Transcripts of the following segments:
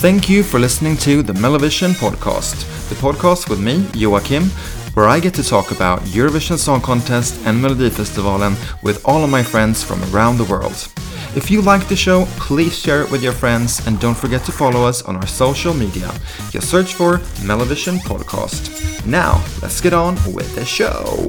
Thank you for listening to the Mellovision podcast, the podcast with me, Joachim, where I get to talk about Eurovision Song Contest and Melodifestivalen with all of my friends from around the world. If you like the show, please share it with your friends and don't forget to follow us on our social media. Just search for Mellovision Podcast. Now, let's get on with the show.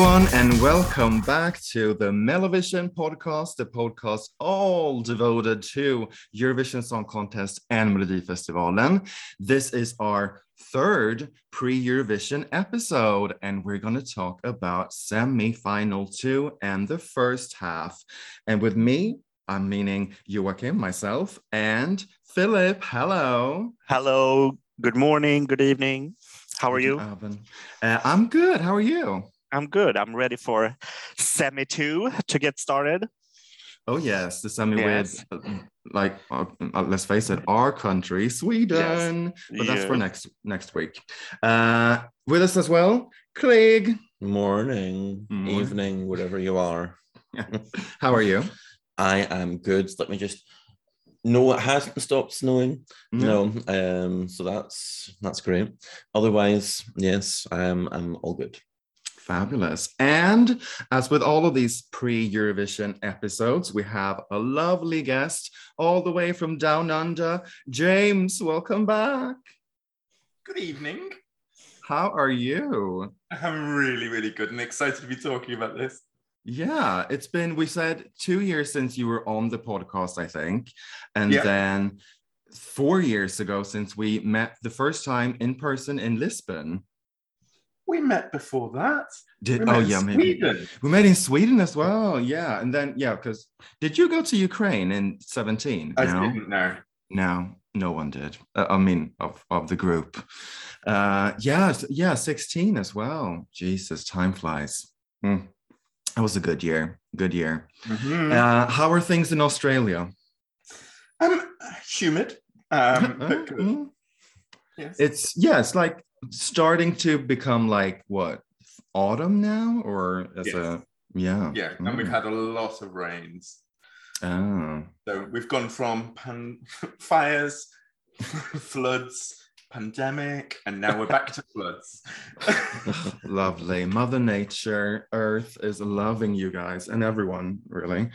Everyone, and welcome back to the Mellovision podcast, the podcast all devoted to Eurovision Song Contest and Melodifestivalen. This is our third pre Eurovision episode, and we're going to talk about semi final two and the first half. And with me, I'm meaning Joachim, myself, and Philip. Hello. Hello. Good morning. Good evening. How are you? Uh, I'm good. How are you? I'm good. I'm ready for semi two to get started. Oh yes, the semi yes. with like uh, uh, let's face it, our country, Sweden. Yes. But that's for next next week. Uh, with us as well, Craig. Morning, Morning. evening, whatever you are. How are you? I am good. Let me just no, it hasn't stopped snowing. No, no um, so that's that's great. Otherwise, yes, I'm I'm all good. Fabulous. And as with all of these pre Eurovision episodes, we have a lovely guest all the way from down under. James, welcome back. Good evening. How are you? I'm really, really good and excited to be talking about this. Yeah, it's been, we said two years since you were on the podcast, I think. And yeah. then four years ago since we met the first time in person in Lisbon. We met before that. Did oh yeah, maybe Sweden. we met in Sweden as well. Yeah, and then yeah, because did you go to Ukraine in seventeen? I no? didn't know. No, no one did. Uh, I mean, of of the group. Uh, yeah, yeah, sixteen as well. Jesus, time flies. Mm. That was a good year. Good year. Mm-hmm. Uh, how are things in Australia? Um, humid. Um. Mm-hmm. Yes. It's yeah, it's like starting to become like what autumn now, or as yes. a yeah, yeah, and mm. we've had a lot of rains. Oh, so we've gone from pan- fires, floods, pandemic, and now we're back to floods. Lovely. Mother Nature, Earth is loving you guys and everyone, really.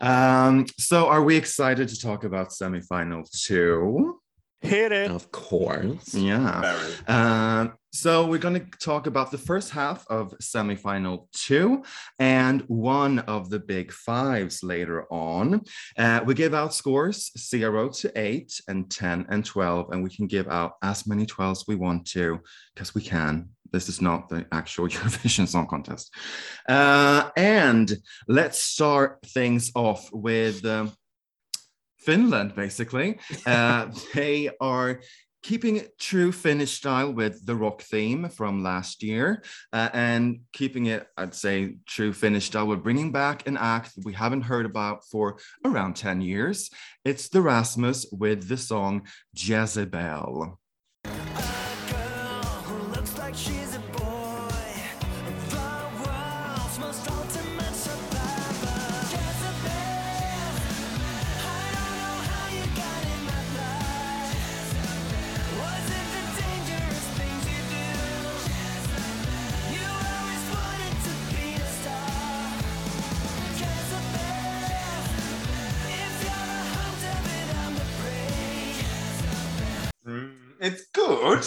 Um, so, are we excited to talk about semifinal two? Hit it. Of course. Yeah. Um, so we're going to talk about the first half of semifinal two and one of the big fives later on. Uh, we give out scores zero to eight and 10 and 12, and we can give out as many 12s we want to because we can. This is not the actual Eurovision Song Contest. Uh, and let's start things off with. Um, Finland, basically. Uh, they are keeping true Finnish style with the rock theme from last year uh, and keeping it, I'd say, true Finnish style. We're bringing back an act we haven't heard about for around 10 years. It's the Rasmus with the song Jezebel.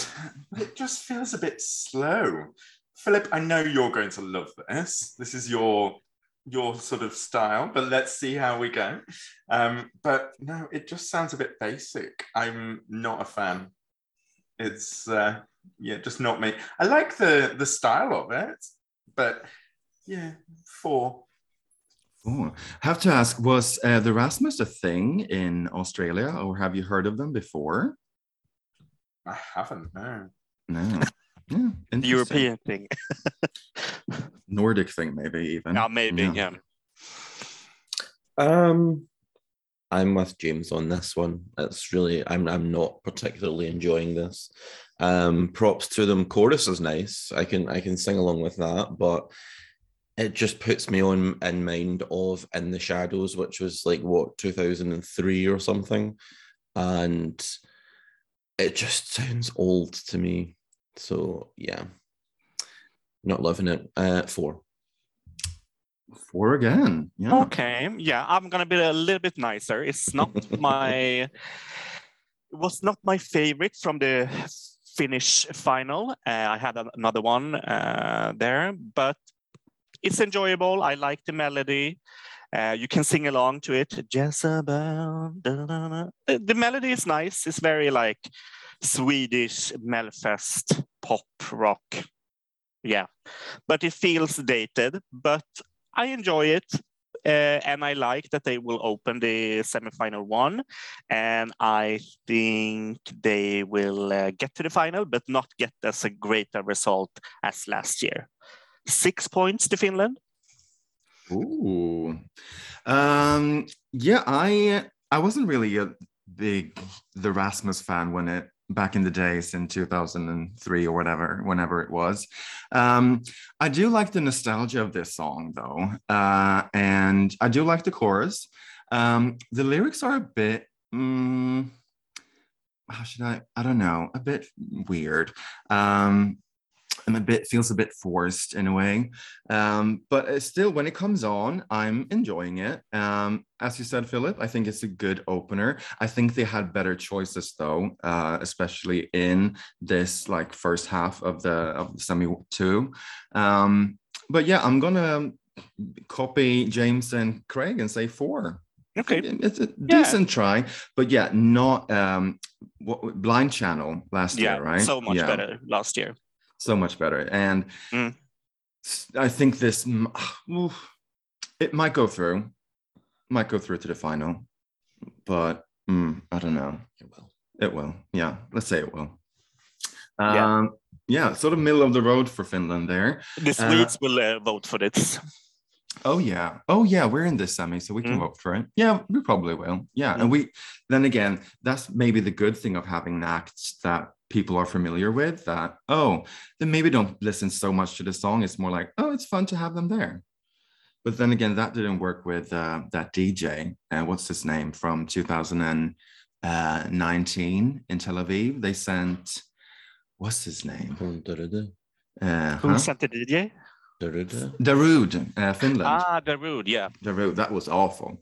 Good. It just feels a bit slow. Philip, I know you're going to love this. This is your your sort of style, but let's see how we go. Um, but no, it just sounds a bit basic. I'm not a fan. It's uh, yeah, just not me. I like the the style of it, but yeah, four. Oh, have to ask, was uh, the Rasmus a thing in Australia, or have you heard of them before? I haven't. No. No. Yeah, the European thing. Nordic thing, maybe even. Yeah, maybe. Yeah. yeah. Um, I'm with James on this one. It's really I'm I'm not particularly enjoying this. Um, props to them. Chorus is nice. I can I can sing along with that, but it just puts me on in mind of In the Shadows, which was like what 2003 or something, and it just sounds old to me. So yeah, not loving it. Uh, four. Four again. Yeah. Okay, yeah, I'm gonna be a little bit nicer. It's not my, it was not my favorite from the Finnish final. Uh, I had another one uh, there, but it's enjoyable. I like the melody. Uh, you can sing along to it. Jezebel. The, the melody is nice. It's very like Swedish Melfest pop rock. Yeah, but it feels dated. But I enjoy it. Uh, and I like that they will open the semifinal one, and I think they will uh, get to the final, but not get as a greater result as last year. Six points to Finland. Ooh. Um, yeah, I I wasn't really a big the Rasmus fan when it back in the days in 2003 or whatever, whenever it was. Um, I do like the nostalgia of this song though. Uh, and I do like the chorus. Um, the lyrics are a bit, mm, how should I, I don't know, a bit weird. Um, and a bit feels a bit forced in a way. Um, but still, when it comes on, I'm enjoying it. Um, as you said, Philip, I think it's a good opener. I think they had better choices though, uh, especially in this like first half of the of the semi two. Um, but yeah, I'm gonna copy James and Craig and say four. Okay, it's a decent yeah. try, but yeah, not um, what, blind channel last yeah, year, right? So much yeah. better last year so much better. And mm. I think this it might go through, might go through to the final, but mm, I don't know. It will. It will. Yeah, let's say it will. Yeah. Um, yeah, sort of middle of the road for Finland there. The Swedes uh, will uh, vote for this. Oh yeah. Oh yeah, we're in this semi, so we can mm. vote for it. Yeah, we probably will. Yeah. Mm. And we then again, that's maybe the good thing of having acts that people are familiar with that, oh, then maybe don't listen so much to the song. It's more like, oh, it's fun to have them there. But then again, that didn't work with uh, that DJ. Uh, what's his name from 2019 in Tel Aviv? They sent, what's his name? Uh, Who huh? sent the DJ? Darude, uh, Finland. Ah, Darude, yeah. Darude, that was awful.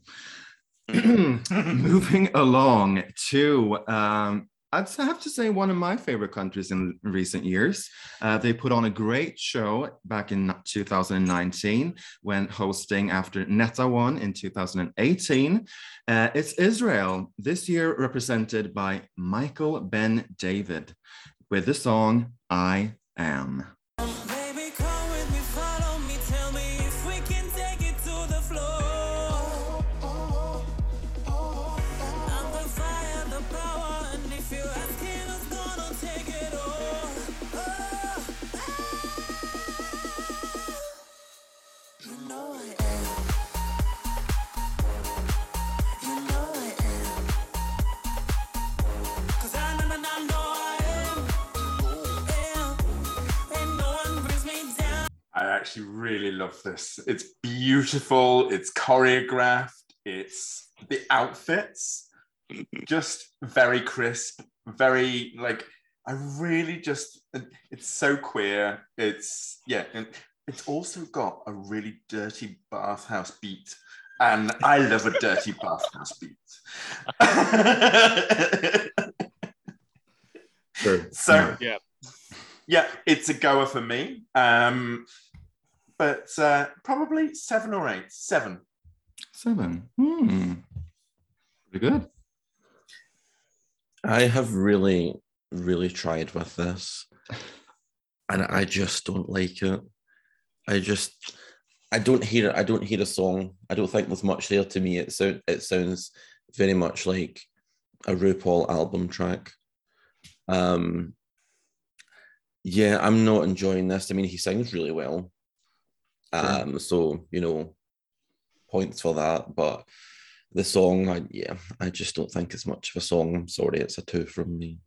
Moving along to um, I'd have to say one of my favorite countries in recent years. Uh, they put on a great show back in 2019 when hosting after Netta won in 2018. Uh, it's Israel, this year represented by Michael Ben David with the song I Am. Actually really love this. It's beautiful, it's choreographed, it's the outfits, just very crisp, very like I really just it's so queer. It's yeah, and it's also got a really dirty bathhouse beat. And I love a dirty bathhouse beat. sure. So yeah. Yeah, it's a goer for me. Um, but uh, probably seven or eight. Seven. Seven. Hmm. Pretty good. I have really, really tried with this, and I just don't like it. I just, I don't hear it. I don't hear a song. I don't think there's much there to me. It so it sounds very much like a RuPaul album track. Um, yeah, I'm not enjoying this. I mean, he sings really well, um, so you know, points for that. But the song, I, yeah, I just don't think it's much of a song. I'm sorry, it's a two from me.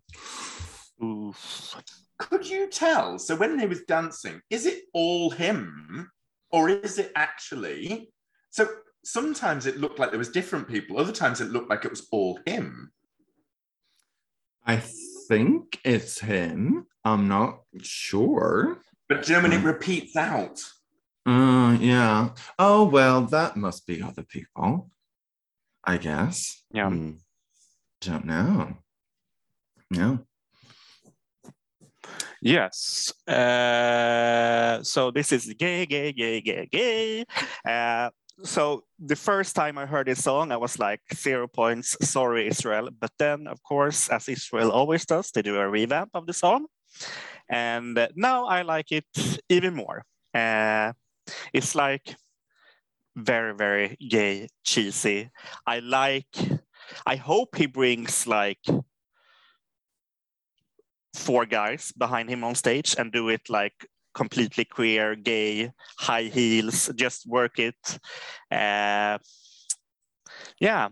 Oof. Could you tell? So when they was dancing, is it all him, or is it actually? So sometimes it looked like there was different people. Other times it looked like it was all him. I think it's him. I'm not sure. But do you know when it Hmm. repeats out? Uh, yeah. Oh, well, that must be other people. I guess. Yeah. Mm. Don't know. No. Yes. Uh, so this is gay, gay, gay, gay, gay. Uh, so the first time I heard this song, I was like zero points. Sorry, Israel. But then, of course, as Israel always does, they do a revamp of the song, and uh, now I like it even more. Uh, it's like very, very gay, cheesy. I like. I hope he brings like four guys behind him on stage and do it like completely queer, gay, high heels, just work it. Uh, yeah,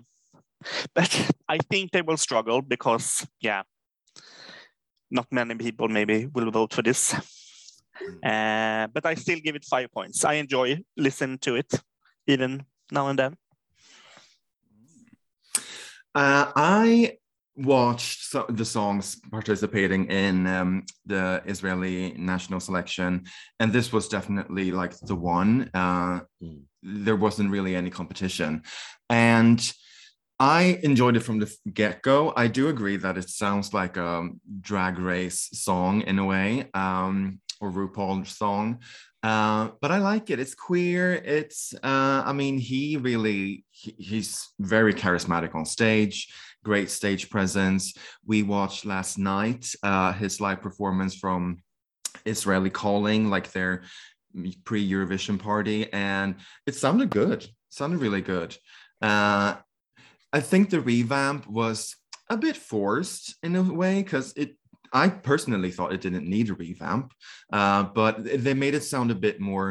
but I think they will struggle because, yeah, not many people maybe will vote for this. Uh, but I still give it five points. I enjoy listening to it, even now and then. Uh, I watched so- the songs participating in um, the Israeli national selection, and this was definitely like the one. Uh, Mm. there wasn't really any competition, and I enjoyed it from the get go. I do agree that it sounds like a drag race song in a way, um, or RuPaul song. Uh, but I like it. It's queer. It's, uh, I mean, he really, he, he's very charismatic on stage, great stage presence. We watched last night uh, his live performance from Israeli Calling, like their pre Eurovision party, and it sounded good. sounded really good. Uh, I think the revamp was a bit forced in a way because it. I personally thought it didn't need a revamp, uh, but they made it sound a bit more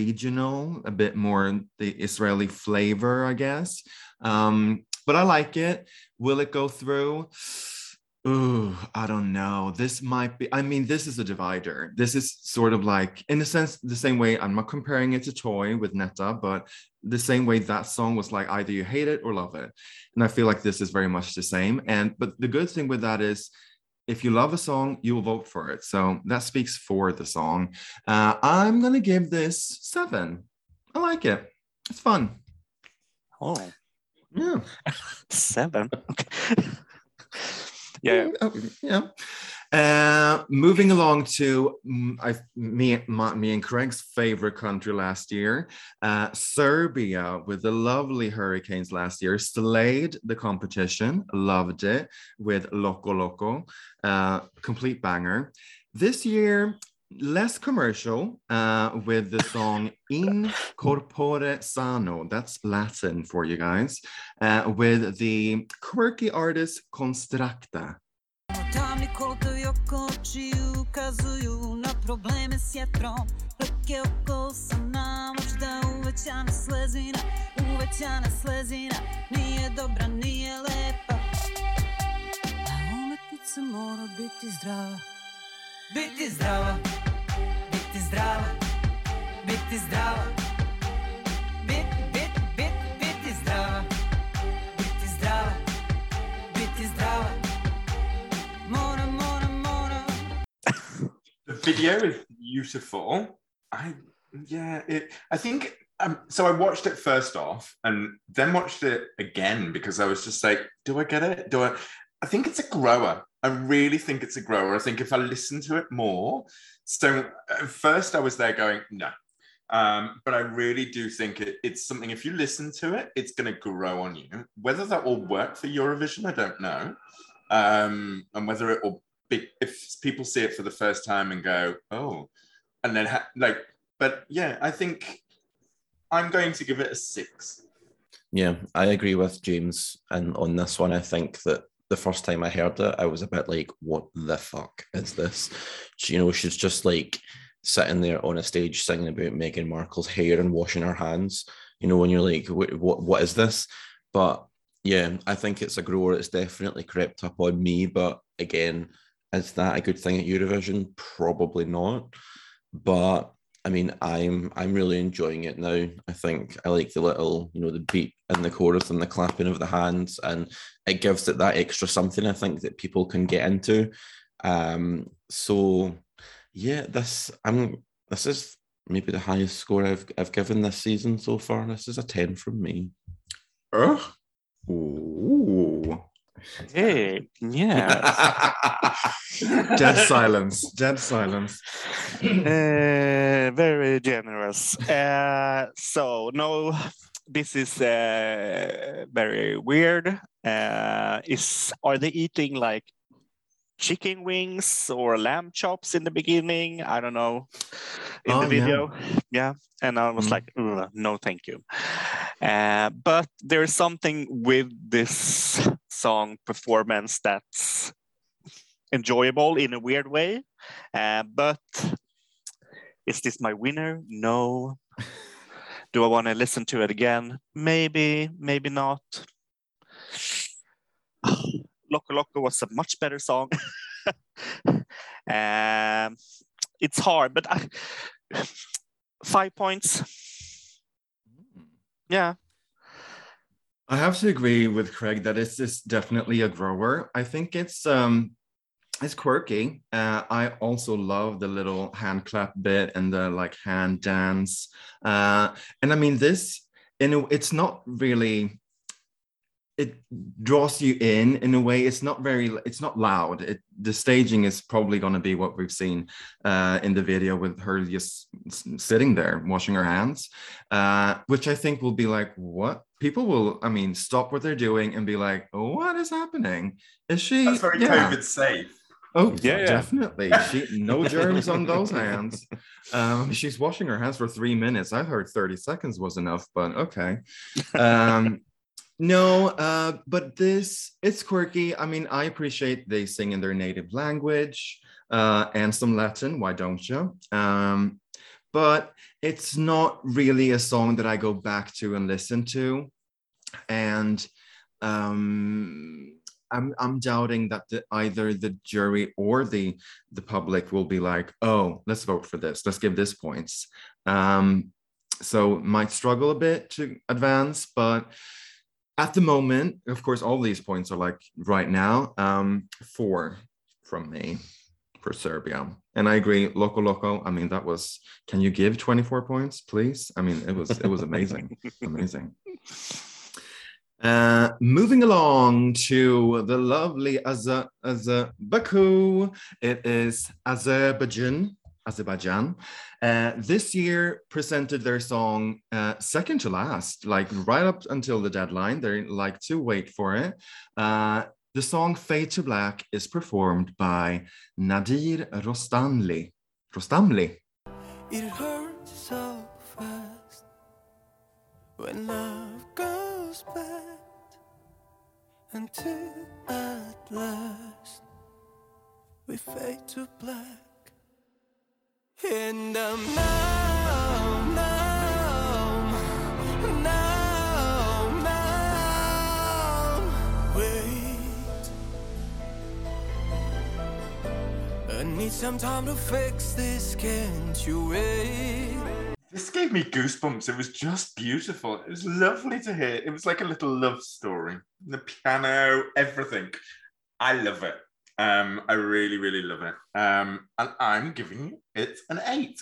regional, a bit more the Israeli flavor, I guess. Um, but I like it. Will it go through? Ooh, I don't know. This might be, I mean, this is a divider. This is sort of like, in a sense, the same way I'm not comparing it to Toy with Netta, but the same way that song was like either you hate it or love it. And I feel like this is very much the same. And, but the good thing with that is, if you love a song, you will vote for it. So that speaks for the song. Uh, I'm going to give this seven. I like it. It's fun. Oh, Yeah. seven. Yeah. Oh, yeah. Uh, moving along to I, me, my, me and Craig's favorite country last year, uh, Serbia, with the lovely Hurricanes last year, slayed the competition, loved it with Loco Loco, uh, complete banger. This year, less commercial uh, with the song In Corpore Sano, that's Latin for you guys, uh, with the quirky artist Konstrakta. Umetnica mora biti zdrava. Biti zdrava, biti zdrava, biti zdrava. Biti, biti, biti, biti zdrava. Biti zdrava, biti zdrava. Mora, mora, mora. The video is beautiful. I yeah, it I think um, so I watched it first off and then watched it again because I was just like, do I get it? Do I I think it's a grower. I really think it's a grower. I think if I listen to it more, so at first I was there going, no. Um, but I really do think it, it's something, if you listen to it, it's going to grow on you. Whether that will work for Eurovision, I don't know. Um, and whether it will be, if people see it for the first time and go, oh, and then ha- like, but yeah, I think I'm going to give it a six. Yeah, I agree with James. And on this one, I think that the first time I heard it, I was a bit like, what the fuck is this? She, you know, she's just like sitting there on a stage singing about Meghan Markle's hair and washing her hands. You know, when you're like, what, what, what is this? but yeah, I think it's a grower. It's definitely crept up on me. But again, is that a good thing at Eurovision? Probably not. But I mean, I'm I'm really enjoying it now. I think I like the little, you know, the beat and the chorus and the clapping of the hands, and it gives it that extra something. I think that people can get into. Um, so yeah, this I'm this is maybe the highest score I've I've given this season so far. This is a ten from me. Ugh. Ooh. Hey, yeah. Dead silence. Dead silence. Uh, very generous. Uh, so no, this is uh, very weird. Uh, is are they eating like chicken wings or lamb chops in the beginning? I don't know. In Oh, the video, yeah. And I was Mm. like, no, thank you. Uh, but there's something with this song performance that's enjoyable in a weird way. Uh, but is this my winner? No. Do I want to listen to it again? Maybe, maybe not. Loco Loco was a much better song. um, it's hard, but I, five points. Yeah, I have to agree with Craig that it's is definitely a grower. I think it's um it's quirky. Uh, I also love the little hand clap bit and the like hand dance. Uh, and I mean this, in a, it's not really. It draws you in in a way. It's not very. It's not loud. It, the staging is probably going to be what we've seen uh, in the video with her just sitting there washing her hands uh, which I think will be like, what? People will, I mean, stop what they're doing and be like, what is happening? Is she? That's very yeah. COVID safe. Oh, Yeah, yeah. definitely. She no germs on those hands. Um, she's washing her hands for three minutes. I heard 30 seconds was enough, but okay. Um, no, uh, but this it's quirky. I mean, I appreciate they sing in their native language uh, and some Latin. Why don't you? Um, but it's not really a song that I go back to and listen to. And um, I'm, I'm doubting that the, either the jury or the, the public will be like, oh, let's vote for this. Let's give this points. Um, so might struggle a bit to advance, but at the moment, of course, all these points are like right now, um, four from me for Serbia. And I agree, Loco Loco. I mean, that was. Can you give twenty four points, please? I mean, it was it was amazing, amazing. Uh, moving along to the lovely Azer- Azer- Baku. It is Azerbaijan. Azerbaijan. Uh, this year presented their song uh, second to last, like right up until the deadline. They like to wait for it. Uh, the song Fade to Black is performed by Nadir Rustamli. Rustamli. It hurts so fast when love goes bad until at last we fade to black. And I'm numb, numb, numb, numb. Wait. I need some time to fix this, can't you wait? This gave me goosebumps. It was just beautiful. It was lovely to hear. It was like a little love story. The piano, everything. I love it. Um, I really, really love it. Um, and I'm giving it an eight.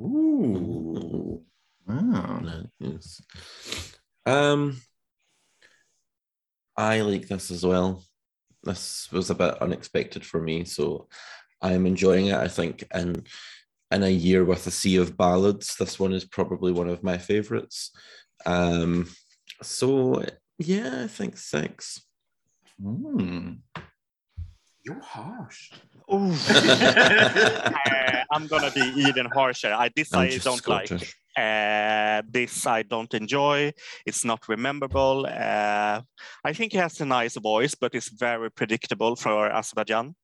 Ooh. Wow. Nice. Um, I like this as well. This was a bit unexpected for me, so I am enjoying it. I think in in a year with a sea of ballads, this one is probably one of my favorites. Um, so yeah, I think six. Mm. You're harsh. Ooh. Uh, I'm gonna be even harsher. I this I'm I just don't like. Uh, this I don't enjoy. It's not rememberable. Uh, I think he has a nice voice, but it's very predictable for Azerbaijan.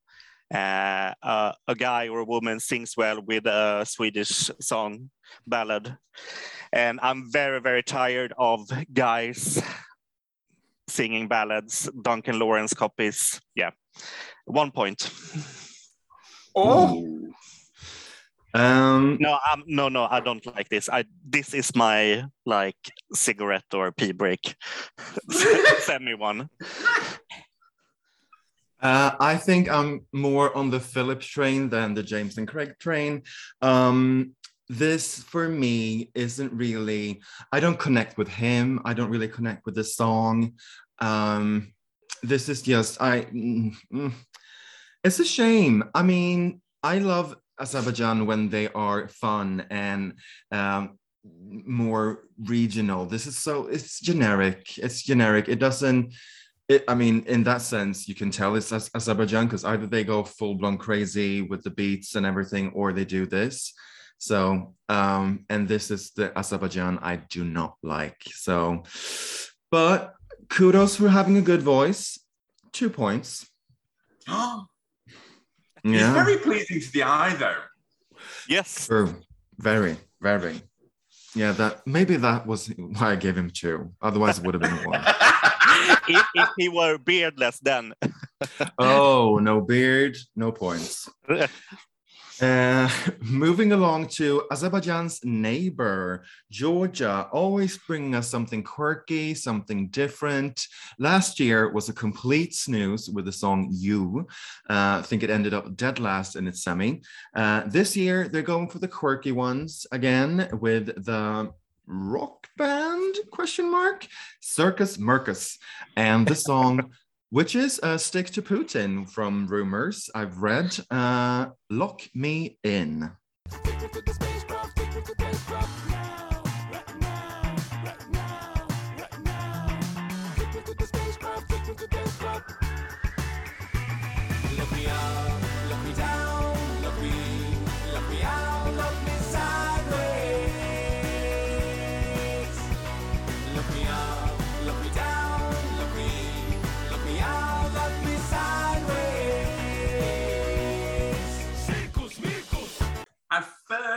Uh, uh, a guy or a woman sings well with a Swedish song ballad, and I'm very very tired of guys singing ballads, Duncan Laurence copies. Yeah, one point. Oh, Um, No, um, no, no, I don't like this. I this is my like cigarette or pee break. Send me one. Uh, I think I'm more on the Philip's train than the James and Craig train. Um, this for me isn't really, I don't connect with him. I don't really connect with the song. Um, this is just, I, mm, mm. It's a shame. I mean, I love Azerbaijan when they are fun and um, more regional. This is so, it's generic. It's generic. It doesn't, it, I mean, in that sense, you can tell it's Az- Azerbaijan because either they go full blown crazy with the beats and everything, or they do this. So, um, and this is the Azerbaijan I do not like. So, but kudos for having a good voice. Two points. he's very pleasing to the eye, though. Yes. true. Very, very. Yeah, that maybe that was why I gave him two. Otherwise, it would have been one. if, if he were beardless, then Oh, no beard, no points. Uh, moving along to Azerbaijan's neighbor, Georgia, always bringing us something quirky, something different. Last year was a complete snooze with the song You. Uh, I think it ended up dead last in its semi. Uh, this year, they're going for the quirky ones again with the rock band question mark Circus Mircus and the song which is uh, Stick to Putin from rumors I've read. Uh, Lock Me In.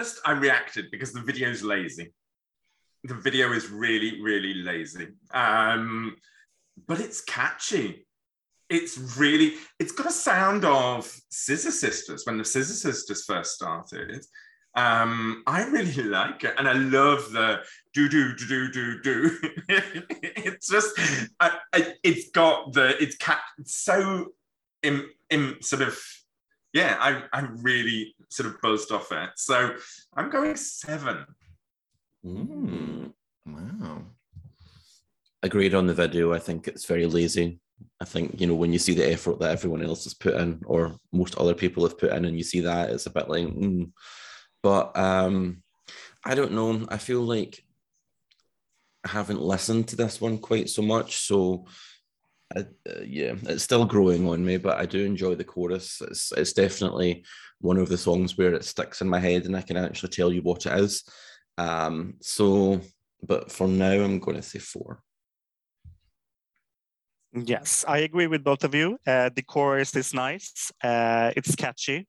First, I reacted because the video's lazy. The video is really, really lazy. Um, but it's catchy. It's really, it's got a sound of Scissor Sisters when the Scissor Sisters first started. Um, I really like it, and I love the do do do do do do. it's just, I, I, it's got the, it's cat, it's so, in, in sort of yeah, I, I really sort of buzzed off it. So I'm going seven. Mm. Wow. Agreed on the video. I think it's very lazy. I think, you know, when you see the effort that everyone else has put in, or most other people have put in, and you see that, it's a bit like, mm. but um, I don't know. I feel like I haven't listened to this one quite so much. So, Uh, yeah, it's still growing on me, but I do enjoy the chorus. It's, it's definitely one of the songs where it sticks in my head and I can actually tell you what it is. Um, so, but for now, I'm going to say four. Yes, I agree with both of you. Uh, the chorus is nice. Uh, it's catchy.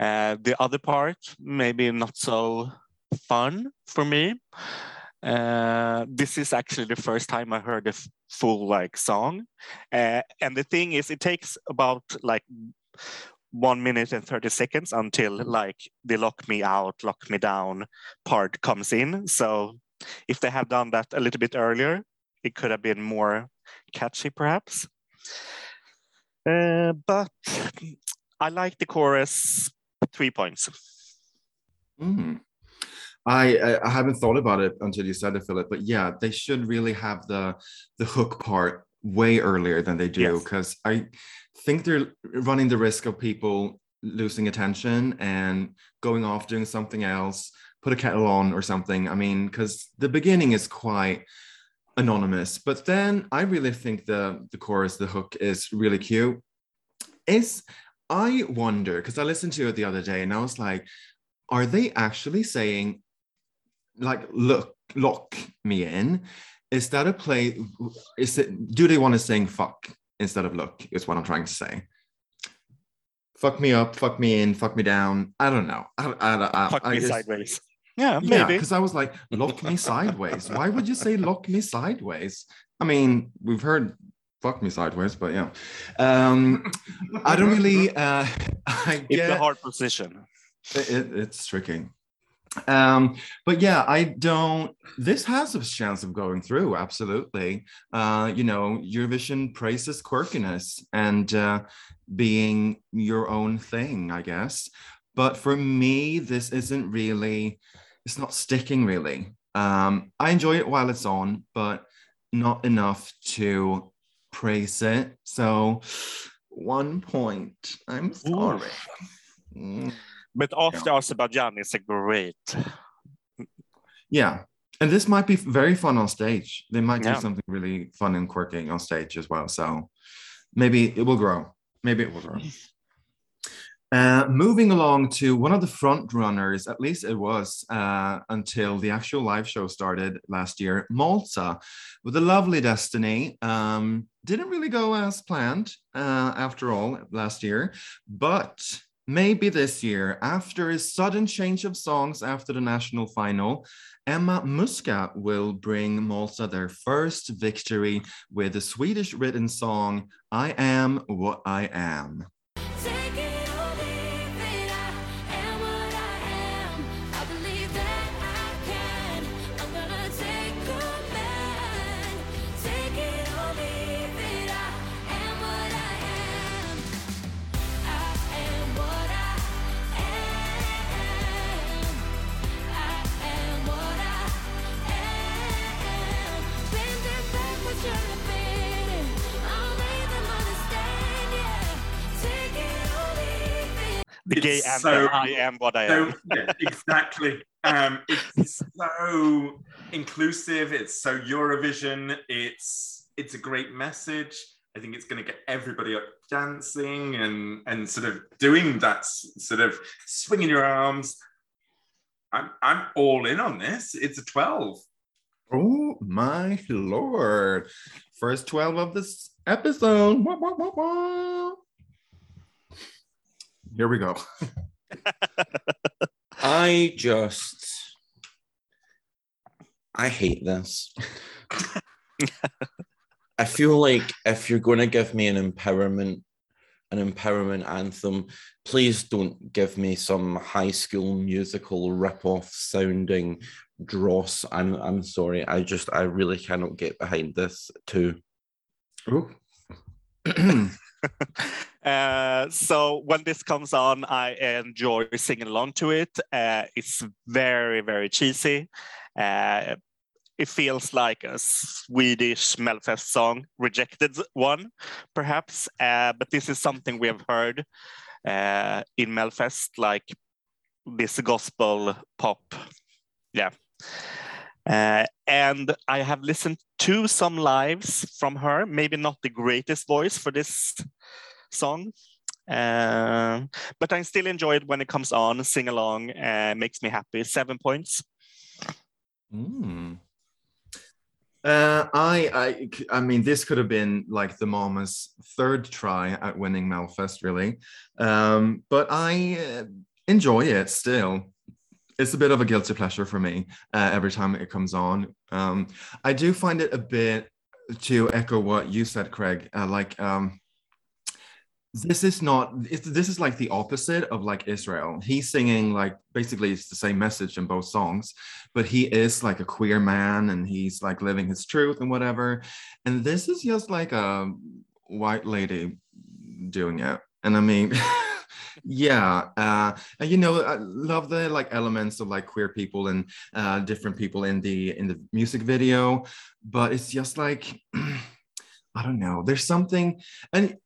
Uh, the other part, maybe not so fun for me. Uh, this is actually the first time I heard a full like song. Uh, and the thing is, it takes about like one minute and 30 seconds until like the lock me out, lock me down part comes in. So if they have done that a little bit earlier, it could have been more catchy perhaps. Uh, but I like the chorus, three points. Mm. I, I haven't thought about it until you said it, Philip. But yeah, they should really have the the hook part way earlier than they do Yes. because I think they're running the risk of people losing attention and going off doing something else, put a kettle on or something. I mean, because the beginning is quite anonymous, but then I really think the the chorus, the hook is really cute. Is I wonder because I listened to it the other day and I was like, are they actually saying like look lock me in is that a play is it do they want to sing fuck instead of look is what i'm trying to say fuck me up fuck me in fuck me down i don't know i, I, I, Fuck I me just- sideways. Yeah, yeah maybe. because i was like lock me sideways why would you say lock me sideways i mean we've heard fuck me sideways, but yeah. Um, I don't really. Uh, I It's get a hard position. it, it- it's tricky. Um, but yeah, I don't. This has a chance of going through. Absolutely. Uh, you know, Eurovision praises quirkiness and uh, being your own thing, I guess. But for me, this isn't really. It's not sticking really. Um, I enjoy it while it's on, but not enough to praise it. So, one point. I'm sorry. Mm. But after Azerbaijan, it's a great. Yeah. And this might be very fun on stage. They might do Yeah. something really fun and quirky on stage as well. So maybe it will grow. Maybe it will grow. Uh, moving along to one of the front runners, at least it was uh, until the actual live show started last year, Malta, with a lovely destiny. Um, didn't really go as planned uh, after all last year, but maybe this year, after a sudden change of songs after the national final, Emma Muscat will bring Malta their first victory with the Swedish written song I Am What I Am. The gay It's anthem, so- I am what I am. Yeah, exactly. Um, it's so inclusive. It's so Eurovision. It's it's a great message. I think it's going to get everybody up dancing and and sort of doing that sort of swinging your arms. I'm I'm all in on this. It's a twelve. Oh my lord. First 12 of this episode. Wah, wah, wah, wah. Here we go. I just I hate this. I feel like if you're going to give me an empowerment an empowerment anthem, please don't give me some high school musical rip-off sounding dross. I'm I'm sorry. I just I really cannot get behind this too. Ooh. Uh, so when this comes on, I enjoy singing along to it. Uh, it's very, very cheesy. Uh, it feels like a Swedish Melfest song, rejected one, perhaps. Uh, but this is something we have heard uh, in Melfest, like this gospel pop. Yeah. Uh, and I have listened to some lives from her, maybe not the greatest voice for this song. Uh, but I still enjoy it when it comes on, sing along, uh, makes me happy. Seven points. Mm. Uh, I, I, I mean, this could have been like the Mama's third try at winning Melfest, really. Um, but I uh, enjoy it still. It's a bit of a guilty pleasure for me uh, every time it comes on. Um, I do find it a bit to echo what you said, Craig. Uh, like, um, this is not. This is like the opposite of like Israel. He's singing like basically it's the same message in both songs, but he is like a queer man and he's like living his truth and whatever. And this is just like a white lady doing it. And I mean, yeah, uh, and you know, I love the like elements of like queer people and uh, different people in the in the music video, but it's just like I don't know. There's something, and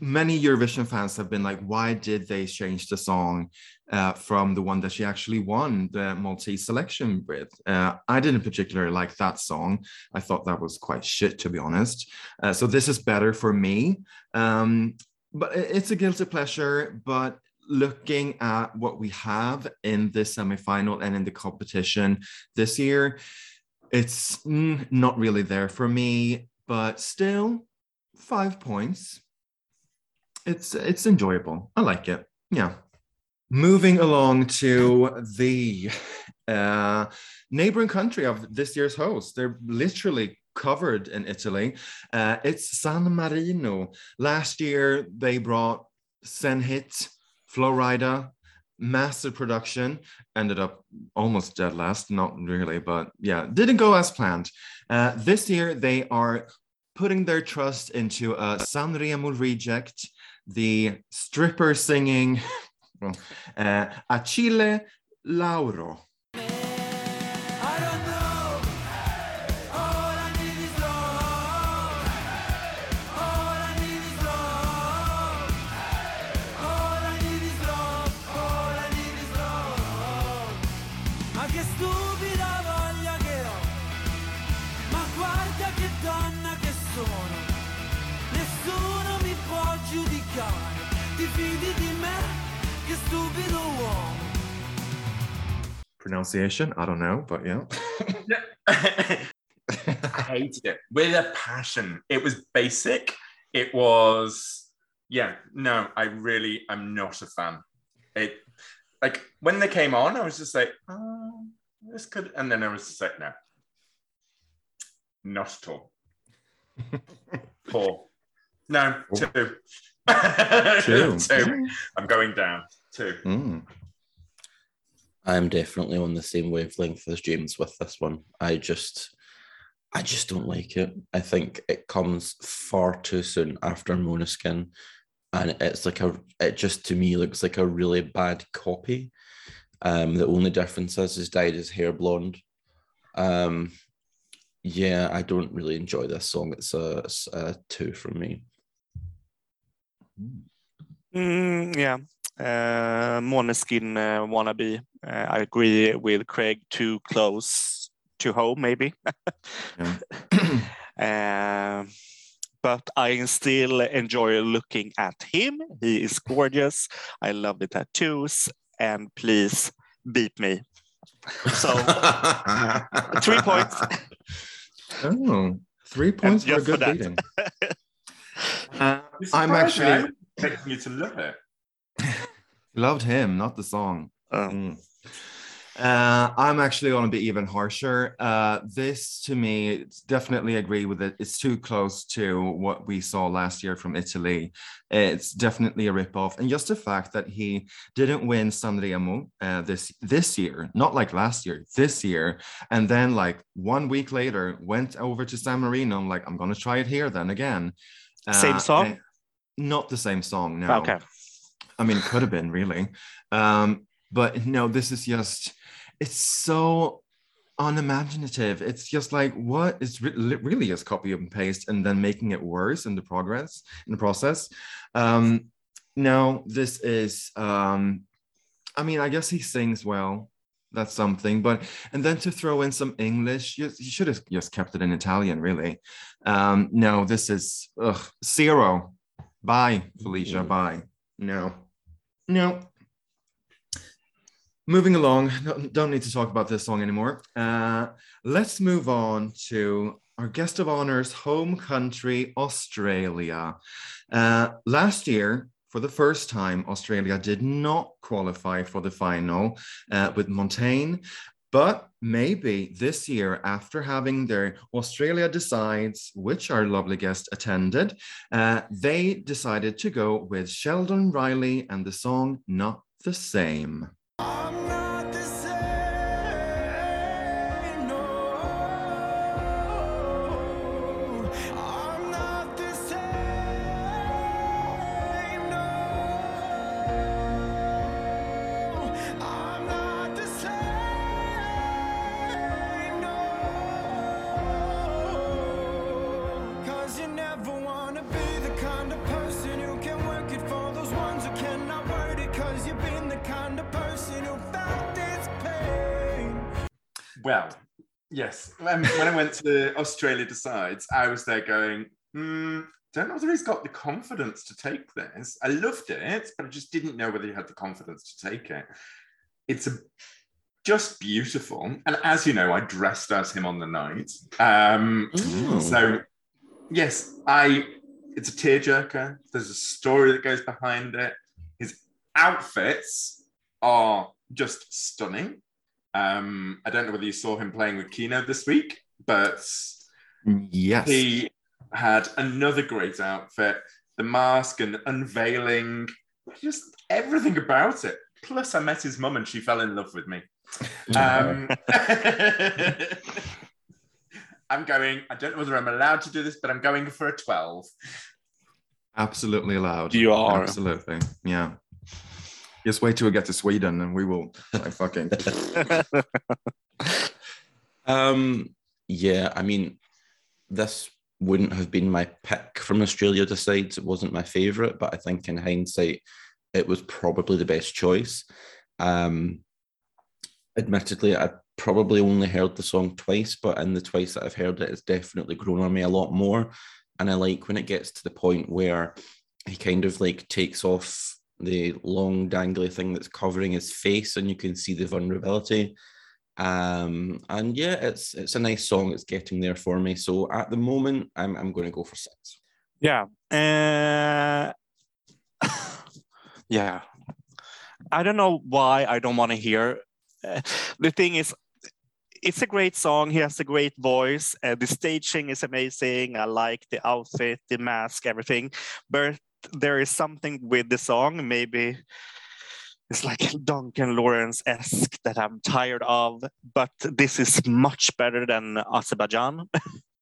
many Eurovision fans have been like, why did they change the song uh, from the one that she actually won the Maltese selection with? Uh, I didn't particularly like that song. I thought that was quite shit, to be honest. Uh, so this is better for me. Um, but it's a guilty pleasure. But looking at what we have in this semifinal and in the competition this year, it's mm, not really there for me. But still, five points it's it's enjoyable. I like it. Yeah. Moving along to the uh, neighboring country of this year's host, they're literally covered in Italy. Uh, it's San Marino. Last year, they brought Senhit, Flo Rida, massive production, ended up almost dead last, not really, but yeah, didn't go as planned. Uh, this year, they are putting their trust into a Sanremo reject, the stripper singing uh, Achille Lauro. Pronunciation, I don't know, but yeah. I hated it with a passion. It was basic. It was, yeah, no, I really, I'm not a fan. It, like, when they came on, I was just like, oh, this could, and then I was just like, no, not at all. Four. No, two. Two. two. I'm going down. Two. Mm. I'm definitely on the same wavelength as James with this one. I just, I just don't like it. I think it comes far too soon after Måneskin, and it's like a. It just to me looks like a really bad copy. Um, the only difference is he's dyed his hair blonde. Um, yeah, I don't really enjoy this song. It's a, a two from me. Mm, yeah, uh, Måneskin uh, wannabe. Uh, I agree with Craig. Too close to home, maybe. Uh, but I still enjoy looking at him. He is gorgeous. I love the tattoos, and please beat me. So three points. Oh, three points for a just for good beating. Uh, You're I'm actually right? expecting you to love it. Loved him, not the song. Um, Mm. Uh, I'm actually going to be even harsher. Uh, this, to me, definitely agree with it. It's too close to what we saw last year from Italy. It's definitely a ripoff, and just the fact that he didn't win Sanremo uh, this this year, not like last year, this year, and then like one week later went over to San Marino. I'm like, I'm going to try it here then again. Same Uh, song? Not the same song. No. Okay. I mean, it could have been really. Um, but no, this is just, it's so unimaginative. It's just like, what is re- really just copy and paste and then making it worse in the progress, in the process. Um, no, this is, um, I mean, I guess he sings well. That's something, but and then to throw in some English, you, you should have just kept it in Italian, really. Um, no, this is ugh, zero. Bye, Felicia. Bye. No, no. Moving along, don't need to talk about this song anymore. Uh, let's move on to our guest of honor's home country, Australia. Uh, last year, for the first time, Australia did not qualify for the final uh, with Montaigne. But maybe this year, after having their Australia Decides, which our lovely guest attended, uh, they decided to go with Sheldon Riley and the song Not the Same. Well, yes. When, when I went to Australia Decides, I was there going, hmm, don't know whether he's got the confidence to take this. I loved it, but I just didn't know whether he had the confidence to take it. It's a, just beautiful. And as you know, I dressed as him on the night. Um, so, yes, I. It's a tearjerker. There's a story that goes behind it. His outfits are just stunning. Um, I don't know whether you saw him playing with Kino this week, but Yes. He had another great outfit, the mask and unveiling, just everything about it. Plus, I met his mum and she fell in love with me. Um, I'm going, I don't know whether I'm allowed to do this, but I'm going for a 12. Absolutely allowed. You are. Absolutely. Yeah. Just wait till we get to Sweden and we will like fucking Um, yeah, I mean, this wouldn't have been my pick from Australia Decides. It wasn't my favorite, but I think in hindsight, it was probably the best choice. Um, admittedly, I probably only heard the song twice, but in the twice that I've heard it, it's definitely grown on me a lot more. And I like when it gets to the point where he kind of like takes off the long dangly thing that's covering his face and you can see the vulnerability um and yeah it's it's a nice song it's getting there for me so at the moment i'm, I'm going to go for six Yeah. Uh, yeah. I don't know why I don't want to hear. Uh, the thing is, it's a great song. He has a great voice. Uh, the staging is amazing. I like the outfit, the mask, everything. But there is something with the song. Maybe it's like Duncan Laurence esque that I'm tired of. But this is much better than Azerbaijan.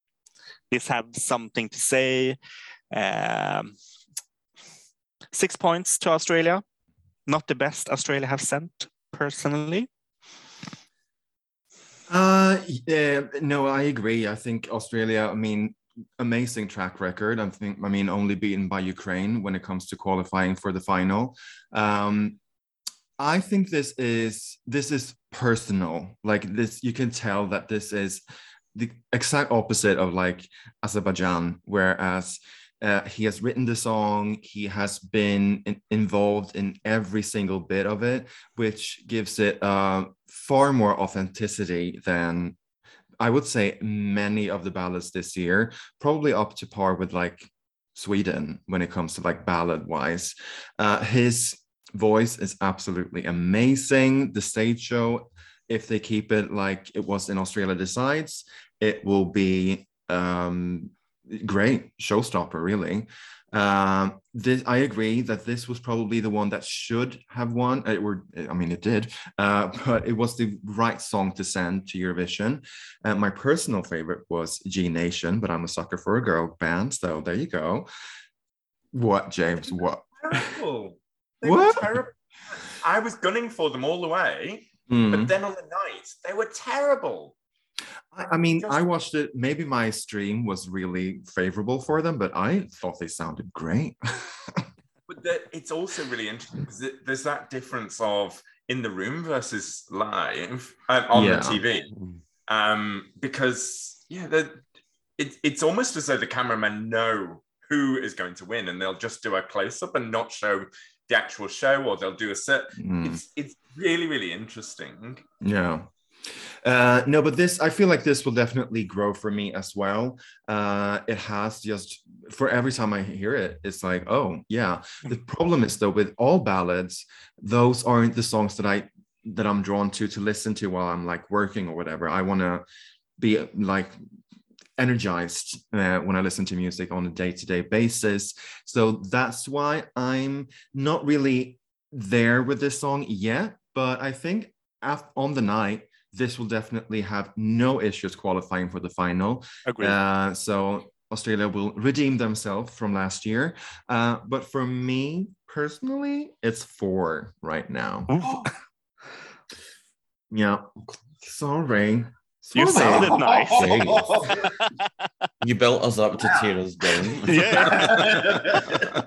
this has something to say. Um, six points to Australia. Not the best Australia have sent, personally. Uh, yeah, no, I agree. I think Australia, I mean, amazing track record. I think, I mean, only beaten by Ukraine when it comes to qualifying for the final. Um, I think this is this is personal. Like this, you can tell that this is the exact opposite of like Azerbaijan, whereas uh, he has written the song, he has been in- involved in every single bit of it, which gives it uh, far more authenticity than I would say many of the ballads this year, probably up to par with like Sweden when it comes to like ballad wise. Uh, his voice is absolutely amazing. The stage show, if they keep it like it was in Australia Decides, it will be um, great showstopper, really. Um, this, I agree that this was probably the one that should have won. It were, I mean, it did, uh, but it was the right song to send to Eurovision. Uh, my personal favorite was G Nation, but I'm a sucker for a girl band, so there you go. What, James? What? Terrible. They What? terrible. I was gunning for them all the way, Hmm. but then on the night, they were terrible. I, I mean, Just- I watched it. Maybe my stream was really favorable for them, but I thought they sounded great. But the, it's also really interesting because there's that difference of in the room versus live um, on Yeah. the TV. Um, because yeah, the, it, it's almost as though the cameramen know who is going to win, and they'll just do a close up and not show the actual show, or they'll do a set. Hmm. It's it's really really interesting. Yeah. Uh, no, but this, I feel like this will definitely grow for me as well. Uh, it has just, for every time I hear it, it's like, oh, yeah. The problem is though, with all ballads, those aren't the songs that I, that I'm drawn to to listen to while I'm like working or whatever. I want to be like energized uh, when I listen to music on a day to day basis. So that's why I'm not really there with this song yet. But I think af- on the night, this will definitely have no issues qualifying for the final. Agree. Uh, so Australia will redeem themselves from last year. Uh, but for me personally, it's four right now. Ooh, Yeah. Sorry. You sounded nice. You built us up to tear us down Yeah.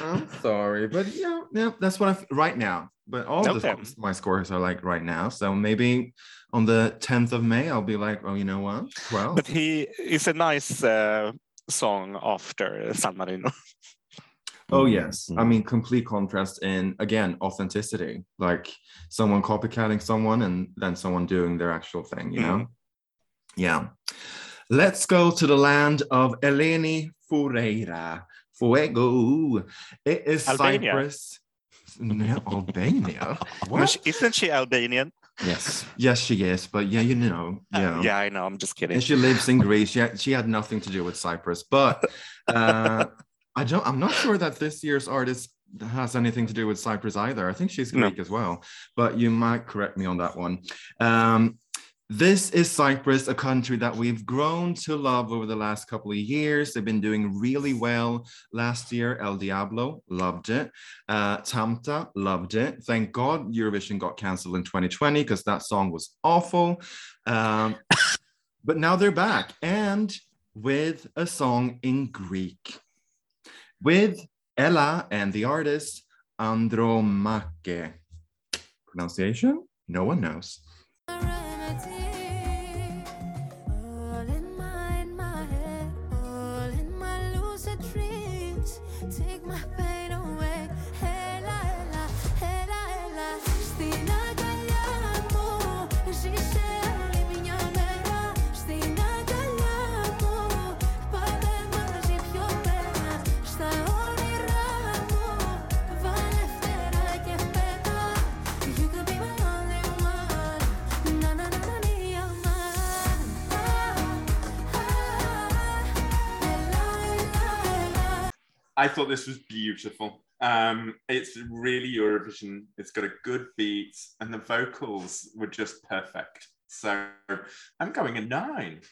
I'm sorry, but yeah, yeah, that's what I f- right now. But all the Okay. scores- my scores are like right now. So maybe on the 10th of May, I'll be like, oh, you know what? 12. but he is a nice uh, song after San Marino. Oh yes, I Mm. mean complete contrast in again authenticity, like someone copycatting someone and then someone doing their actual thing, you know. Yeah. Let's go to the land of Eleni Foureira. Fuego. It is Albania. Cyprus. No, Albania. But What? she- Isn't she Albanian? Yes. Yes, she is. But yeah, you know, Uh, yeah. yeah, I know. I'm just kidding. And she lives in Greece. She had, she had nothing to do with Cyprus. But uh, I don't. I'm not sure that this year's artist has anything to do with Cyprus either. I think she's No. Greek as well. But you might correct me on that one. Um, this is Cyprus, a country that we've grown to love over the last couple of years. They've been doing really well. Last year, El Diablo loved it. Uh, Tamta loved it. Thank God Eurovision got cancelled in 2020 because that song was awful. Um, but now they're back and with a song in Greek with Ela and the artist Andromache. Pronunciation? No one knows. I thought this was beautiful. Um, it's really Eurovision. It's got a good beat, and the vocals were just perfect. So I'm going a nine.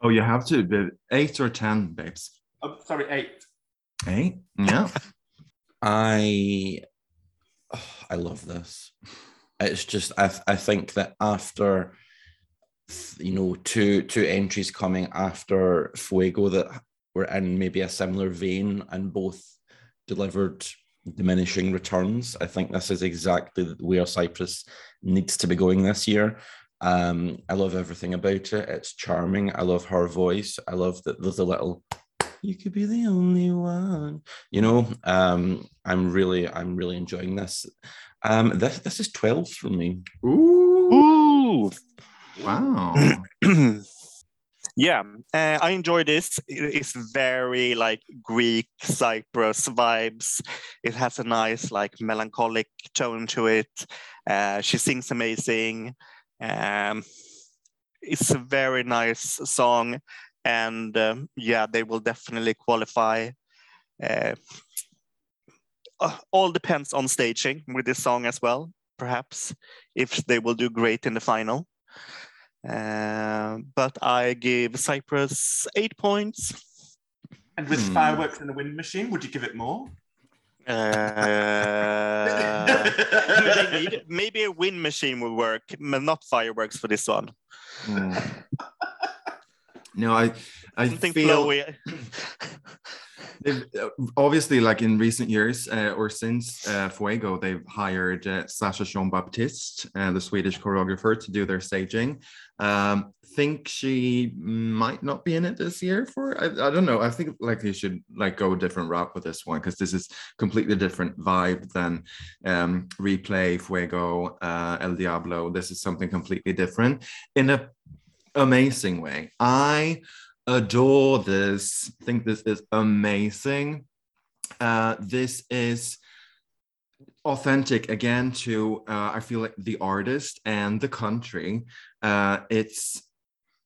Oh, you have to be eight or ten, babes. Oh, sorry, eight. Eight? Yeah. I I love this. It's just I I think that after you know two two entries coming after Fuego that were in maybe a similar vein and both delivered diminishing returns. I think this is exactly where Cyprus needs to be going this year. Um, I love everything about it. It's charming. I love her voice. I love that there's a little you could be the only one you know um i'm really i'm really enjoying this um this this is 12 for me Ooh. Ooh. Wow. yeah, uh, I enjoy this. It's very like Greek Cyprus vibes. It has a nice like melancholic tone to it. Uh, she sings amazing. Um, it's a very nice song, and um, yeah, they will definitely qualify. Uh, uh, all depends on staging with this song as well. Perhaps if they will do great in the final. Uh, but I give Cyprus eight points. And with Hmm. fireworks and a wind machine, would you give it more? Uh, they need- maybe a wind machine will work, but not fireworks for this one. Mm. No, I I Something feel flowy. uh, obviously like in recent years uh, or since uh, Fuego, they've hired uh, Sacha Jean-Baptiste, uh, the Swedish choreographer, to do their staging. Um, think she might not be in it this year for I, I don't know. I think like they should like go a different route with this one because this is completely different vibe than um, replay Fuego, uh, El Diablo. This is something completely different in a amazing way. I adore this. think this is amazing. Uh, this is authentic again to uh, I feel like the artist and the country. Uh, it's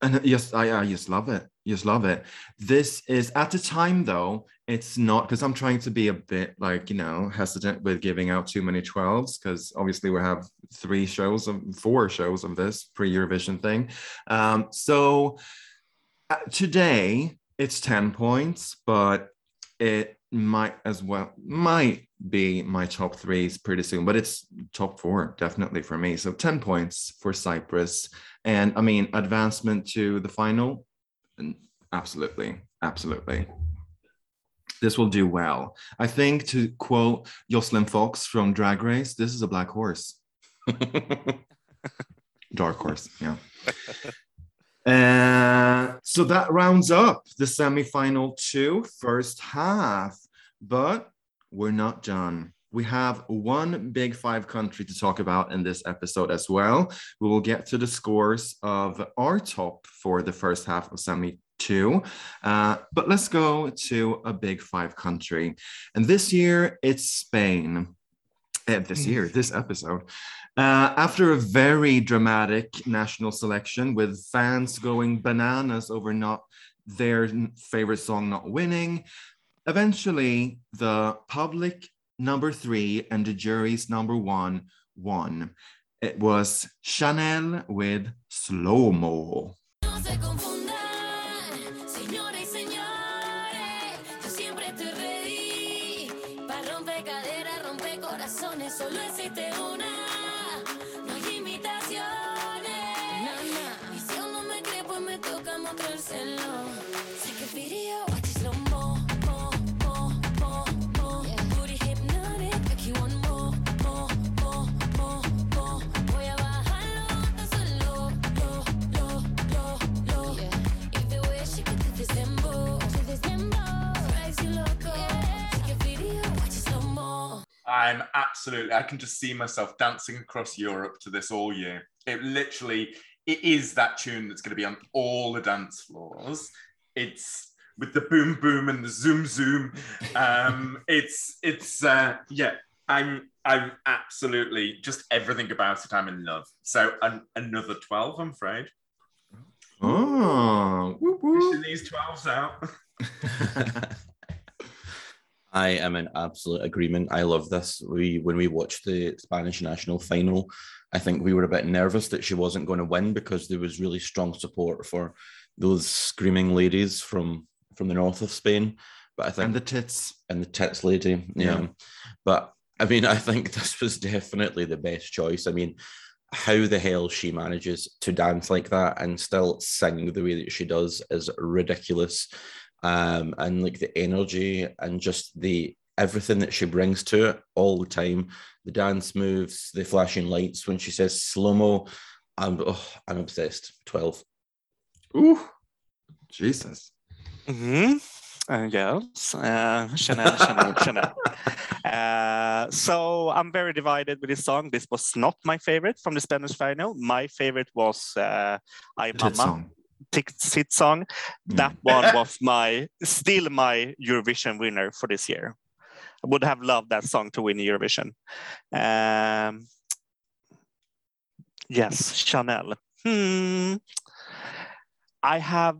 and yes, I, I just love it. Just love it. This is at the time though, it's not because I'm trying to be a bit like you know hesitant with giving out too many 12s because obviously we have three shows of four shows of this pre-Eurovision thing. Um, so Uh, today it's 10 points, but it might as well might be my top threes pretty soon, but it's top four definitely for me. So 10 points for Cyprus. And I mean, advancement to the final, absolutely, absolutely. This will do well. I think to quote Joslyn Fox from Drag Race, this is a black horse. Dark horse, yeah. Uh, so that rounds up the semi-final two, first half. But we're not done. We have one big five country to talk about in this episode as well. We will get to the scores of our top for the first half of semi two. Uh, but let's go to a big five country. And this year it's Spain. Uh, this year, this episode. Uh, after a very dramatic national selection with fans going bananas over not their favorite song not winning, eventually the public number three and the jury's number one won. It was Chanel with Slow Mo. I'm absolutely. I can just see myself dancing across Europe to this all year. It literally, it is that tune that's going to be on all the dance floors. It's with the boom boom and the zoom zoom. Um, it's it's uh, yeah. I'm I'm absolutely just everything about it. I'm in love. So an, another twelve, I'm afraid. Oh, whoop, Pushing whoop. these twelves out. I am in absolute agreement. I love this. We when we watched the Spanish national final, I think we were a bit nervous that she wasn't going to win because there was really strong support for those screaming ladies from from the north of Spain. But I think and the tits. and the tits lady. Yeah. Yeah. But I mean, I think this was definitely the best choice. I mean, how the hell she manages to dance like that and still sing the way that she does is ridiculous. Um, and like the energy and just the everything that she brings to it all the time, the dance moves, the flashing lights when she says slow mo. I'm oh, I'm obsessed. 12. Ooh, Jesus. hmm Uh, yes, uh, Chanel, Chanel, Chanel. Uh, so I'm very divided with this song. This was not my favorite from the Spanish final. My favorite was uh, "Ay The tit Mama" Tick song. Mm. That one was my still my Eurovision winner for this year. I would have loved that song to win Eurovision. Um, yes, Chanel. Hmm. I have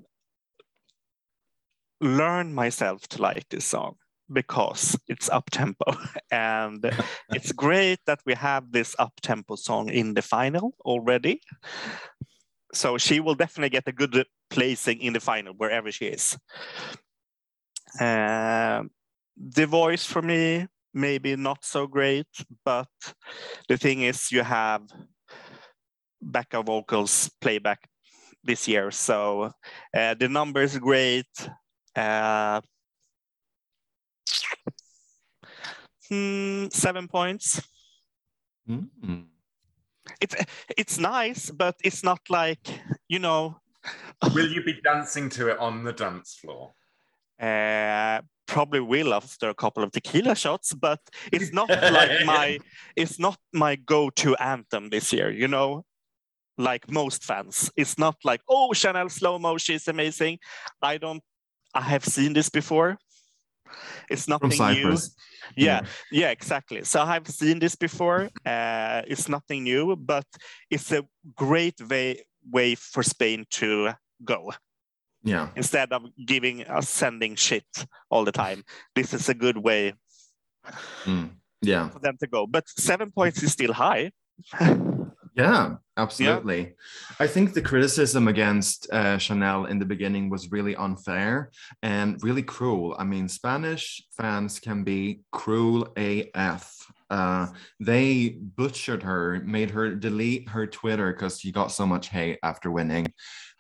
learned myself to like this song because it's up tempo and it's great that we have this up tempo song in the final already so she will definitely get a good placing in the final wherever she is. Um, the voice for me maybe not so great but the thing is you have backup vocals playback this year. So uh, the number is great. Uh, hmm, seven points. Mm. It's it's nice but it's not like you know Will you be dancing to it on the dance floor? uh, probably will after a couple of tequila shots, but it's not like my it's not my go-to anthem this year. You know, like most fans, it's not like oh Chanel slow mo, she's amazing. I don't. I have seen this before. It's nothing new. Cyprus. Yeah, yeah, exactly. So I've seen this before. Uh, it's nothing new, but it's a great way way for Spain to go Yeah. instead of giving us sending shit all the time. This is a good way Mm. Yeah. for them to go. But seven points is still high. Yeah, absolutely. I think the criticism against uh, Chanel in the beginning was really unfair and really cruel. I mean, Spanish fans can be cruel AF. Uh, they butchered her, made her delete her Twitter because she got so much hate after winning.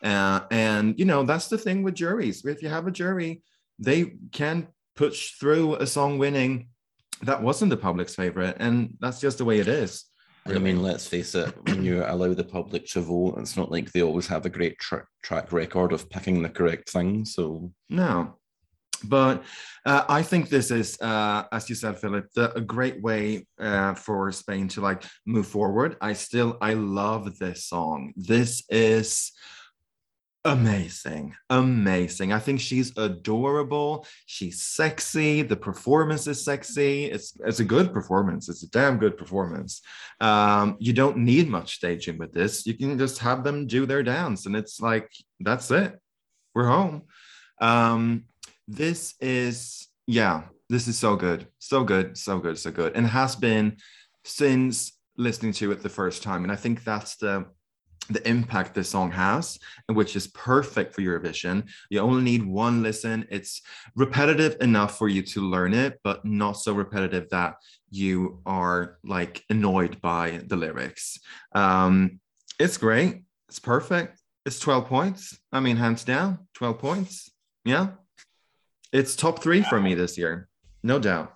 Uh, and, you know, that's the thing with juries. If you have a jury, they can push through a song winning that wasn't the public's favorite. And that's just the way it is. And I mean, let's face it, when you allow the public to vote, it's not like they always have a great tra- track record of picking the correct thing. So, No, but uh, I think this is, uh, as you said, Philip, the, a great way uh, for Spain to like move forward. I still, I love this song. This is Amazing, amazing. I think she's adorable. She's sexy. The performance is sexy. It's it's a good performance. It's a damn good performance. Um, you don't need much staging with this. You can just have them do their dance, and it's like that's it. We're home. Um, this is yeah, this is so good, so good, so good, so good, and has been since listening to it the first time. And I think that's the the impact this song has, which is perfect for Eurovision. You only need one listen. It's repetitive enough for you to learn it, but not so repetitive that you are like annoyed by the lyrics. Um, it's great. It's perfect. It's 12 points. I mean, hands down, 12 points. Yeah. It's top three for me this year. No doubt.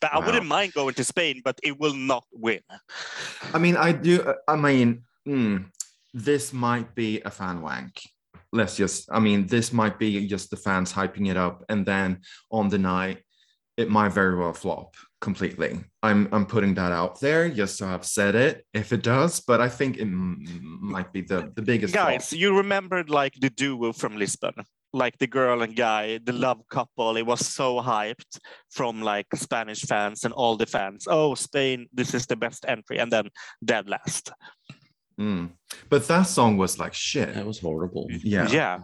But I wouldn't mind going to Spain, but it will not win. I mean, I do. I mean, mm, this might be a fan wank. Let's just. I mean, this might be just the fans hyping it up, and then on the night, it might very well flop completely. I'm I'm putting that out there just so I've said it. If it does, but I think it m- might be the the biggest. flop. Guys, you remembered like the duo from Lisbon, like the girl and guy, the love couple. It was so hyped from like Spanish fans and all the fans. Oh, Spain, this is the best entry, and then dead last. Mm. But that song was like shit. It was horrible. Yeah. Yeah,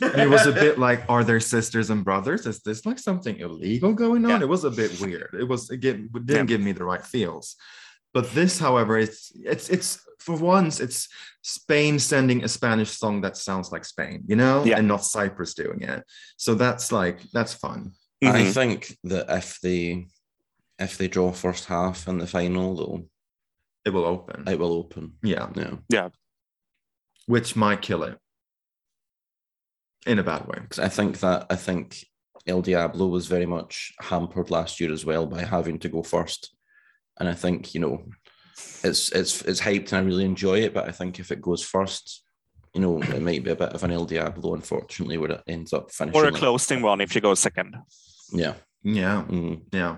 it was a bit like, are there sisters and brothers? Is this like something illegal going on? Yeah. It was a bit weird. It was again it didn't Yeah. give me the right feels. But this, however, it's it's it's for once, it's Spain sending a Spanish song that sounds like Spain, you know, Yeah. and not Cyprus doing it. So that's like that's fun. I Mhm. think that if they if they draw first half in the final, though, It will open. it will open. yeah, Yeah, which might kill it in a bad way. because I think that I think El Diablo was very much hampered last year as well by having to go first, and I think you know, it's it's it's hyped and I really enjoy it, but I think if it goes first, you know, it might be a bit of an El Diablo, unfortunately, where it ends up finishing. or a like- closing one if you go second. Yeah. Yeah, Mm. yeah,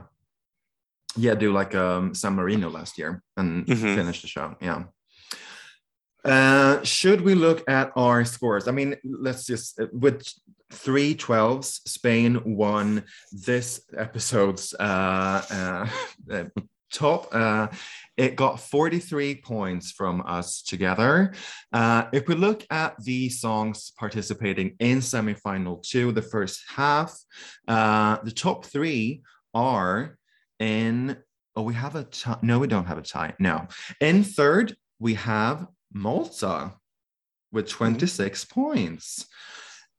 yeah. Do like um San Marino last year and Mhm. finish the show. Yeah. Uh, should we look at our scores? I mean, let's just with three 12s, Spain won this episode's uh, uh, uh, top. Uh, it got 43 points from us together. Uh, if we look at the songs participating in semifinal two, the first half, uh, the top three are in. Oh, we have a tie. No, we don't have a tie. No. In third, we have Malta with 26 points.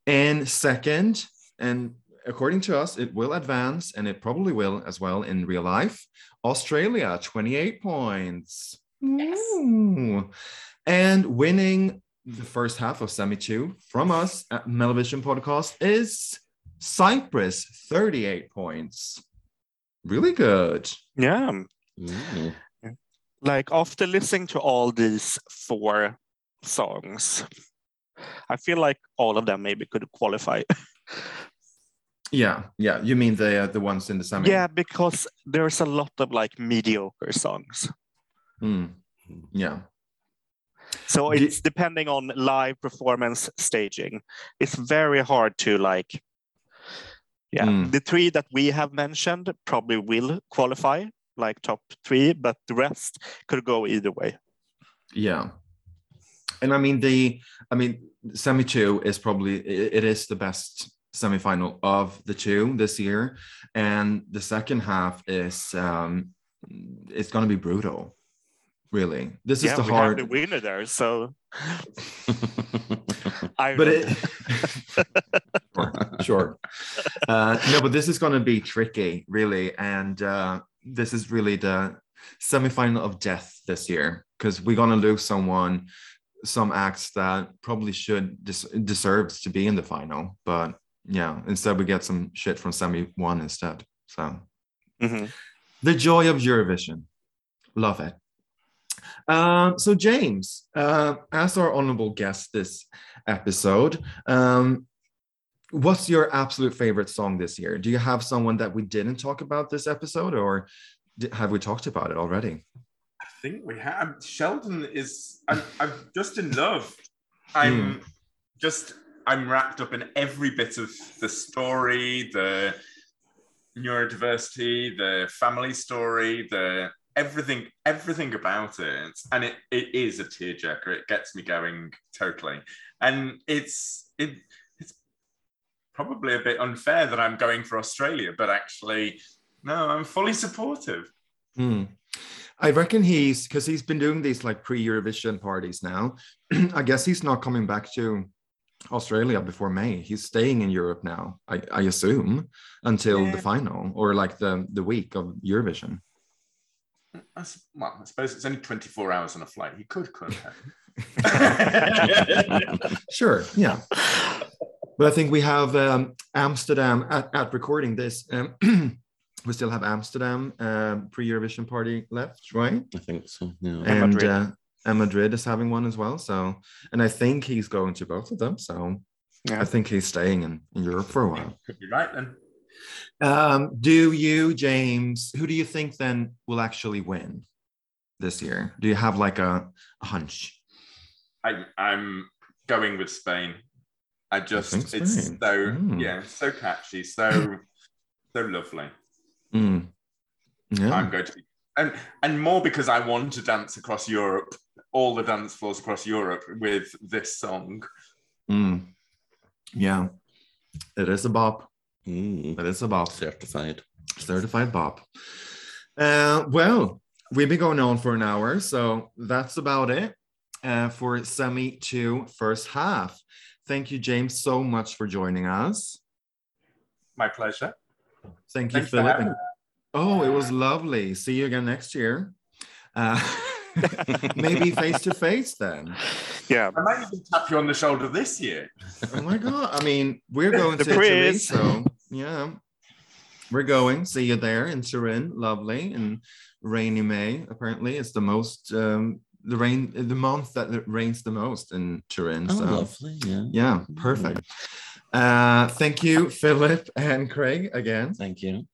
In second, and according to us, it will advance and it probably will as well in real life. Australia, 28 points. Ooh. And winning the first half of Semi 2 from us at Mellovision Podcast is Cyprus, 38 points. Really good. Yeah, Mm. like after listening to all these four songs, I feel like all of them maybe could qualify. Yeah, yeah. You mean the uh, the ones in the semi? yeah, because there's a lot of like mediocre songs. Mm. Yeah. So it's depending on live performance staging. It's very hard to like yeah, Mm. the three that we have mentioned probably will qualify like top three, but the rest could go either way. Yeah. And I mean the I mean semi two is probably it is the best semifinal of the two this year. And the second half is um it's gonna be brutal. Really. This is yeah, the we hard have the winner there, so I but it sure, sure. Uh, no, but this is going to be tricky, really, and uh, this is really the semifinal of death this year because we're going to lose someone, some acts that probably should des- deserves to be in the final, but yeah, instead we get some shit from semi one instead. So Mhm. the joy of Eurovision, love it. Um, so James, uh, as our honorable guest this episode, um, what's your absolute favorite song this year? Do you have someone that we didn't talk about this episode, or have we talked about it already? I think we have. Sheldon is. I'm, I'm just in love. I'm just. I'm wrapped up in every bit of the story, the neurodiversity, the family story, the everything, everything about it, and it, it is a tearjerker. It gets me going totally, and it's it. It's probably a bit unfair that I'm going for Australia, but actually, no, I'm fully supportive. Hmm. I reckon he's because he's been doing these like pre-Eurovision parties now. I guess he's not coming back to Australia before May. He's staying in Europe now, I, I assume, until Yeah. the final or like the the week of Eurovision. I s- well, I suppose it's only 24 hours on a flight. He could, couldn't? Sure, yeah. But I think we have um, Amsterdam at, at recording this. Um, we still have Amsterdam um, pre-Eurovision party left, right? I think so. Yeah. And and Madrid. uh, and Madrid is having one as well. So, and I think he's going to both of them. So, Yeah. I think he's staying in, in Europe for a while. Could be right then. Um, do you, James? Who do you think then will actually win this year? Do you have like a, a hunch? I, I'm going with Spain. I just, think it's so, Mm. yeah, so catchy, so, so lovely. Mm. Yeah. I'm going to be, and and more because I want to dance across Europe, all the dance floors across Europe with this song. Mm. Yeah. It is a bop. Mm, It is a bop. certified. Certified bop. Uh, well, we've been going on for an hour, so that's about it uh, for semi two first half. Thank you, James, so much for joining us. My pleasure. Thank you, Thanks for Philip. having Oh, it was lovely. See you again next year. Uh, maybe face to face then. Yeah. I might even tap you on the shoulder this year. Oh my god! I mean, we're going The to Italy, so yeah, we're going. See you there in Turin. Lovely and rainy May. Apparently, it's the most um, the rain the month that it rains the most in Turin. Oh, so lovely. Yeah. yeah, perfect. Uh, thank you, Philip and Craig, again. Thank you.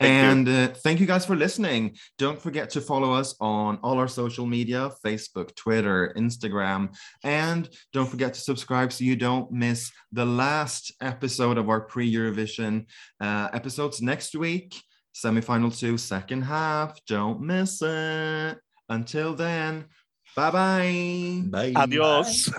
And uh, thank you guys for listening. Don't forget to follow us on all our social media Facebook, Twitter, Instagram. And don't forget to subscribe so you don't miss the last episode of our pre Eurovision uh, episodes next week. Semifinal two, second half. Don't miss it. Until then, bye bye. Bye. Adios.